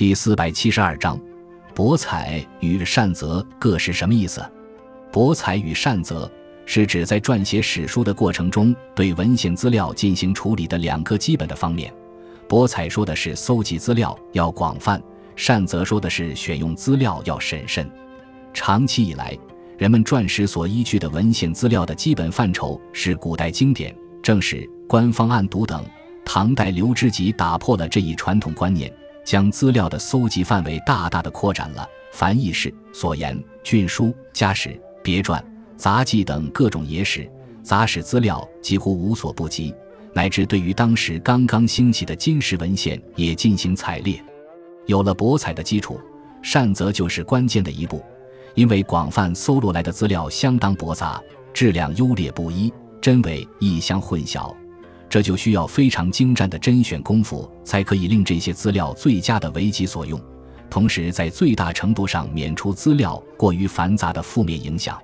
第四百七十二章，博采与善则各是什么意思？博采与善则是指在撰写史书的过程中对文献资料进行处理的两个基本的方面。博采说的是搜集资料要广泛，善则说的是选用资料要审慎。长期以来，人们撰史所依据的文献资料的基本范畴是古代经典、正史、官方案牍等。唐代刘知吉打破了这一传统观念，将资料的搜集范围大大的扩展了，凡轶事、所言、郡书、家史、别传、杂记等各种野史、杂史资料几乎无所不及，乃至对于当时刚刚兴起的金石文献也进行采列。有了博采的基础，善则就是关键的一步。因为广泛搜罗来的资料相当驳杂，质量优劣不一，真伪异相混淆，这就需要非常精湛的甄选功夫，才可以令这些资料最佳的为己所用，同时在最大程度上免除资料过于繁杂的负面影响。